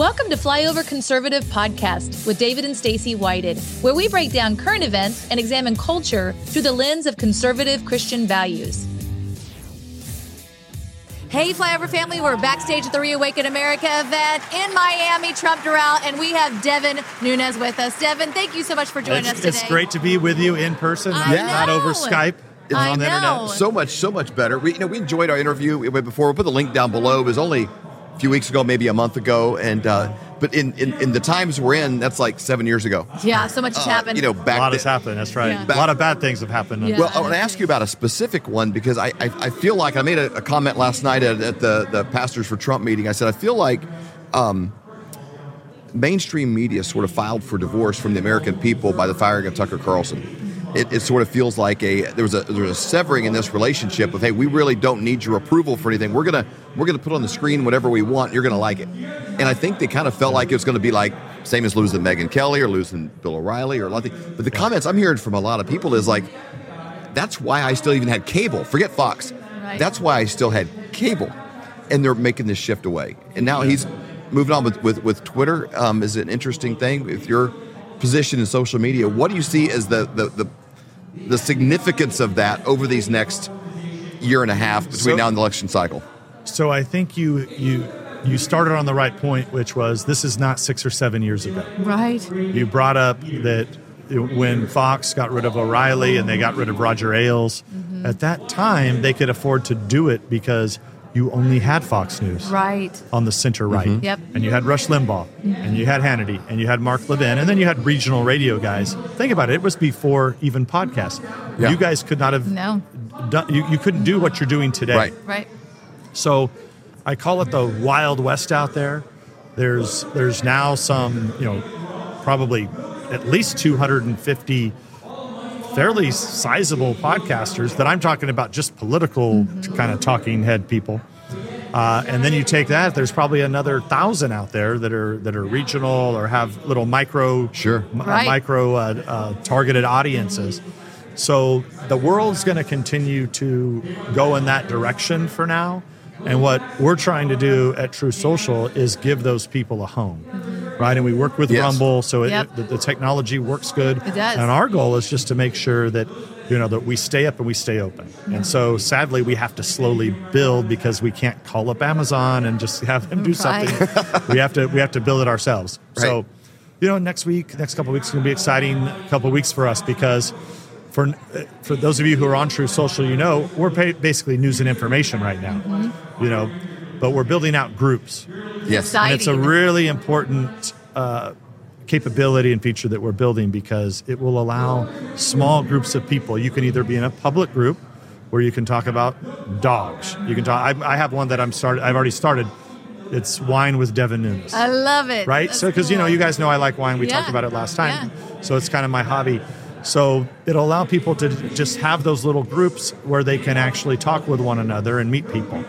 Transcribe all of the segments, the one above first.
Welcome to Flyover Conservative Podcast with David and Stacy Whited, where we break down current events and examine culture through the lens of conservative Christian values. Hey, Flyover family, we're backstage at the Reawaken America event in Miami, Trump Doral, and we have Devin Nunes with us. Devin, thank you so much for joining it's, us today. It's great to be with you in person, I not, not over Skype. I on the know. internet. so much, so much better. We, you know, we enjoyed our interview before. We'll put the link down below. It was only a few weeks ago, maybe a month ago, and uh, but in, in in the times we're in, that's like seven years ago. Yeah, so much has Uh, happened. You know, A lot then- has happened. That's right. Yeah. A lot of bad things have happened. Yeah. Well, I want to ask you about a specific one because I, I, I feel like I made a, a comment last night at, at the, the Pastors for Trump meeting. I said, I feel like um, mainstream media sort of filed for divorce from the American people by the firing of Tucker Carlson. It, it sort of feels like a there was a there was a severing in this relationship of hey we really don't need your approval for anything we're gonna we're gonna put on the screen whatever we want you're gonna like it and I think they kind of felt like it was gonna be like same as losing Megyn Kelly or losing Bill O'Reilly or nothing but the comments I'm hearing from a lot of people is like that's why I still even had cable. Forget Fox. Right. That's why I still had cable, and they're making this shift away. And now he's moving on with with, with Twitter. Um, is an interesting thing. With your position in social media, what do you see as the the the, the significance of that over these next year and a half between So- now and the election cycle? So I think you you you started on the right point, which was this is not six or seven years ago. right. You brought up that when Fox got rid of O'Reilly and they got rid of Roger Ailes, Mm-hmm. at that time they could afford to do it because you only had Fox News. Right. on the center right. Mm-hmm. Yep. And you had Rush Limbaugh, and you had Hannity, and you had Mark Levin, and then you had regional radio guys. Think about it; it was before even podcasts. Yeah. You guys could not have No. done. You, you couldn't do what you're doing today. Right. Right. So, I call it the Wild West out there. There's there's now some you know probably at least 250 fairly sizable podcasters that I'm talking about just political kind of talking head people. Uh, and then you take that, there's probably another thousand out there that are that are regional or have little micro Sure. m- uh, Right. micro uh, uh, targeted audiences. So the world's going to continue to go in that direction for now. And what we're trying to do at Truth Social is give those people a home, right? And we work with Yes. Rumble, so it, Yep. the, the technology works good. It does. And our goal is just to make sure that you know that we stay up and we stay open. And so sadly, we have to slowly build because we can't call up Amazon and just have them do Right. something. we have to we have to build it ourselves. So, you know, next week, next couple of weeks is going to be exciting couple of weeks for us because for for those of you who are on Truth Social, you know, we're pa- basically news and information right now. Mm-hmm. You know, but we're building out groups. Yes. Exciting. And it's a really important uh, capability and feature that we're building because it will allow small groups of people. You can either be in a public group where you can talk about dogs. You can talk. I, I have one that I'm started. I've already started. It's wine with Devin Nunes. I love it. right? That's so because you know cool. you guys know I like wine. We Yeah. talked about it last time. Yeah. So it's kind of my hobby. So it'll allow people to just have those little groups where they can actually talk with one another and meet people.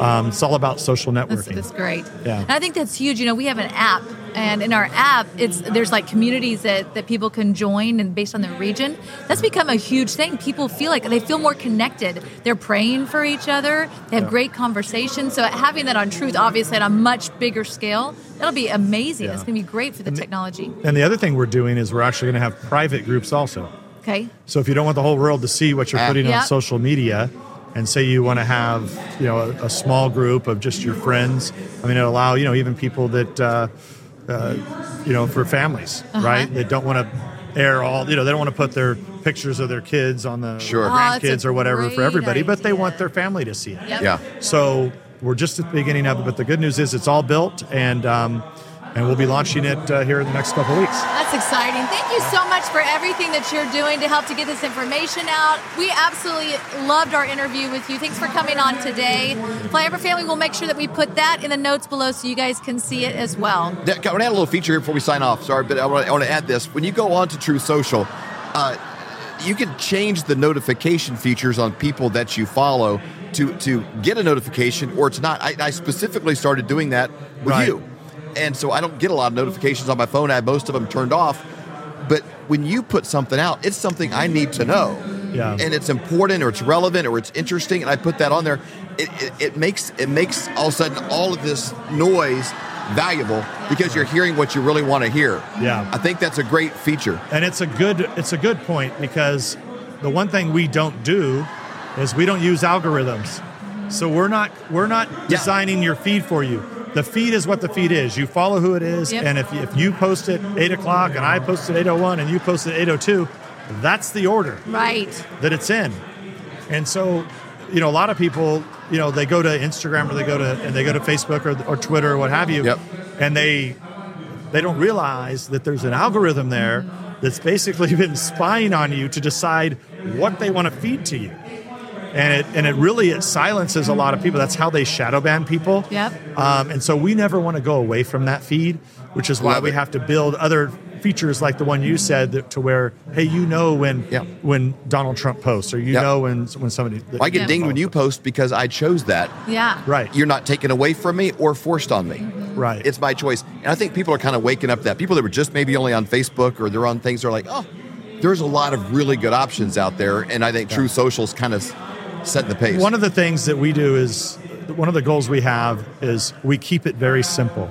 Um, it's all about social networking. that's great. Yeah. And I think that's huge. You know, we have an app, and in our app, it's there's like communities that, that people can join, and based on their region, that's become a huge thing. People feel like they feel more connected. They're praying for each other. They have Yeah. great conversations. So having that on Truth, obviously, at a much bigger scale, that'll be amazing. Yeah. It's going to be great for the technology. And the other thing we're doing is we're actually going to have private groups also. Okay. So if you don't want the whole world to see what you're putting Yep. on social media, and say you want to have you know a, a small group of just your friends, I mean, it allow you know even people that uh, uh, you know for families, Uh-huh. right? That don't want to air all you know they don't want to put their pictures of their kids on the Sure. Oh, grandkids or whatever for great everybody, but they want their family to see it. Yep. Yeah. So we're just at the beginning of it, but the good news is it's all built, and um, and we'll be launching it uh, here in the next couple weeks. That's exciting. Thank you so much for everything that you're doing to help to get this information out. We absolutely loved our interview with you. Thanks for coming on today. Flyover Family will make sure that we put that in the notes below so you guys can see it as well. Yeah, I want to add a little feature here before we sign off. Sorry, but I want to, I want to add this. When you go on to Truth Social, uh, you can change the notification features on people that you follow to to get a notification or it's not. I, I specifically started doing that with Right. you, and so I don't get a lot of notifications on my phone. I have most of them turned off. But when you put something out, it's something I need to know. Yeah. And it's important or it's relevant or it's interesting, and I put that on there. It, it, it makes it makes all of a sudden all of this noise valuable because you're hearing what you really want to hear. Yeah. I think that's a great feature. And it's a good it's a good point because the one thing we don't do is we don't use algorithms. So we're not we're not designing your feed for you. The feed is what the feed is. You follow who it is, Yep. and if, if you post at eight o'clock and I post at eight oh one and you post at eight oh two, that's the order Right. that it's in. And so, you know, a lot of people, you know, they go to Instagram or they go to and they go to Facebook or, or Twitter or what have you, Yep. and they they don't realize that there's an algorithm there that's basically been spying on you to decide what they want to feed to you. And it and it really it silences a lot of people. That's how they shadow ban people. Yep. Um, and so we never want to go away from that feed, which is why Love we it. have to build other features like the one you said that, to where hey you know when Yeah. when Donald Trump posts or you Yep. know when when somebody I get Yeah. dinged when you post because I chose that. Yeah. right You're not taken away from me or forced on me. right It's my choice. And I think people are kind of waking up to that. People that were just maybe only on Facebook or they're on things, they're like, oh, there's a lot of really good options out there. And I think Truth Social's kind of setting the pace. One of the things that we do is one of the goals we have is we keep it very simple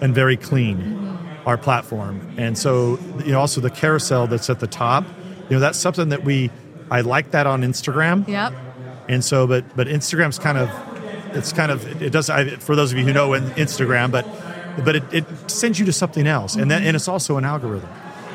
and very clean, our platform. And so, you know, also the carousel that's at the top, you know, that's something that we, I like that on Instagram. Yep. And so, but but Instagram's kind of, it's kind of it does. I, for those of you who know in Instagram, but but it, it sends you to something else, and then and it's also an algorithm.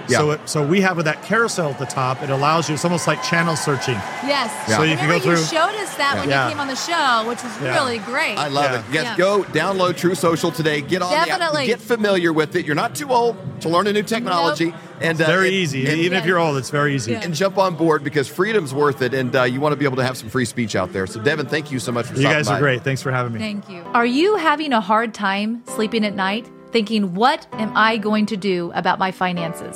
So it, so we have that carousel at the top. It allows you. It's almost like channel searching. Yes. Yeah. So you can Remember go you showed us that when Yeah. you came on the show, which was Yeah. really great. I love Yeah. it. Yes, Yeah. go download Truth Social today. Get on the Definitely. app. Get familiar with it. You're not too old to learn a new technology. Nope. And It's uh, very and- easy. and- Even Yeah. if you're old, it's very easy. Yeah. and jump on board because freedom's worth it, and uh, you want to be able to have some free speech out there. So, Devin, thank you so much for You stopping guys by. are great. Thanks for having me. Thank you. Are you having a hard time sleeping at night, thinking, what am I going to do about my finances?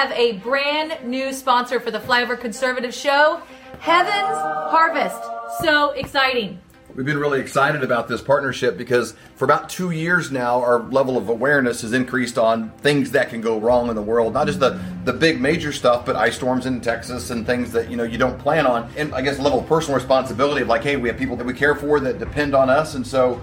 Have a brand new sponsor for the Flyover Conservative Show Heaven's Harvest. So exciting. We've been really excited about this partnership because for about two years now, our level of awareness has increased on things that can go wrong in the world. Not just the, the big major stuff, but ice storms in Texas and things that you know you don't plan on. And I guess level of personal responsibility of like, hey, we have people that we care for that depend on us, and so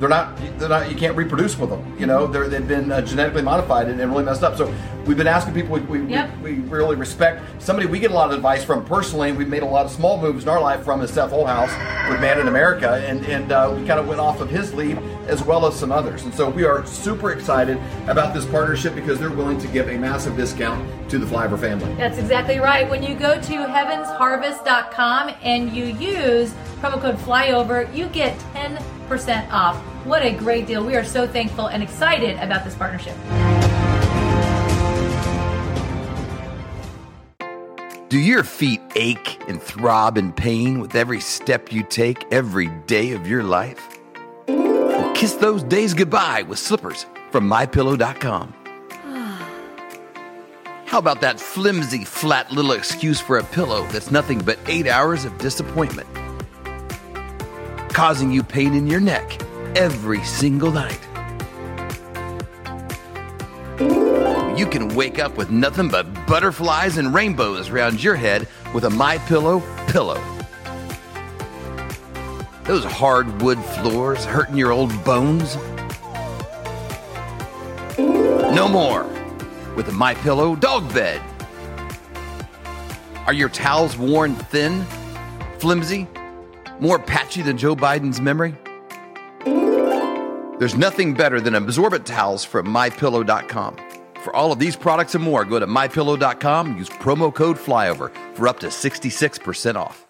they're not they're not you can't reproduce with them you know? They're, they've been uh, genetically modified and, and really messed up. So we've been asking people we, we, Yep. we, we really respect somebody. We get a lot of advice from personally we've made a lot of small moves in our life from is seth Holehouse with man in america and and uh, we kind of went off of his lead as well as some others. And so we are super excited about this partnership because they're willing to give a massive discount to the flyover family. That's exactly right. When you go to heavensharvest.com and you use promo code FLYOVER, you get 10% off. What a great deal. We are so thankful and excited about this partnership. Do your feet ache and throb in pain with every step you take every day of your life? Well, kiss those days goodbye with slippers from mypillow.com. How about that flimsy, flat little excuse for a pillow that's nothing but eight hours of disappointment? Causing you pain in your neck every single night. You can wake up with nothing but butterflies and rainbows around your head with a My Pillow pillow. Those hardwood floors hurting your old bones? No more with a My Pillow dog bed. Are your towels worn thin, flimsy, more patchy than Joe Biden's memory? There's nothing better than absorbent towels from mypillow.com. For all of these products and more, go to mypillow.com and use promo code FLYOVER for up to 66% off.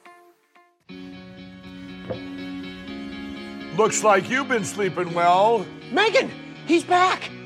Looks like you've been sleeping well, Megan, he's back.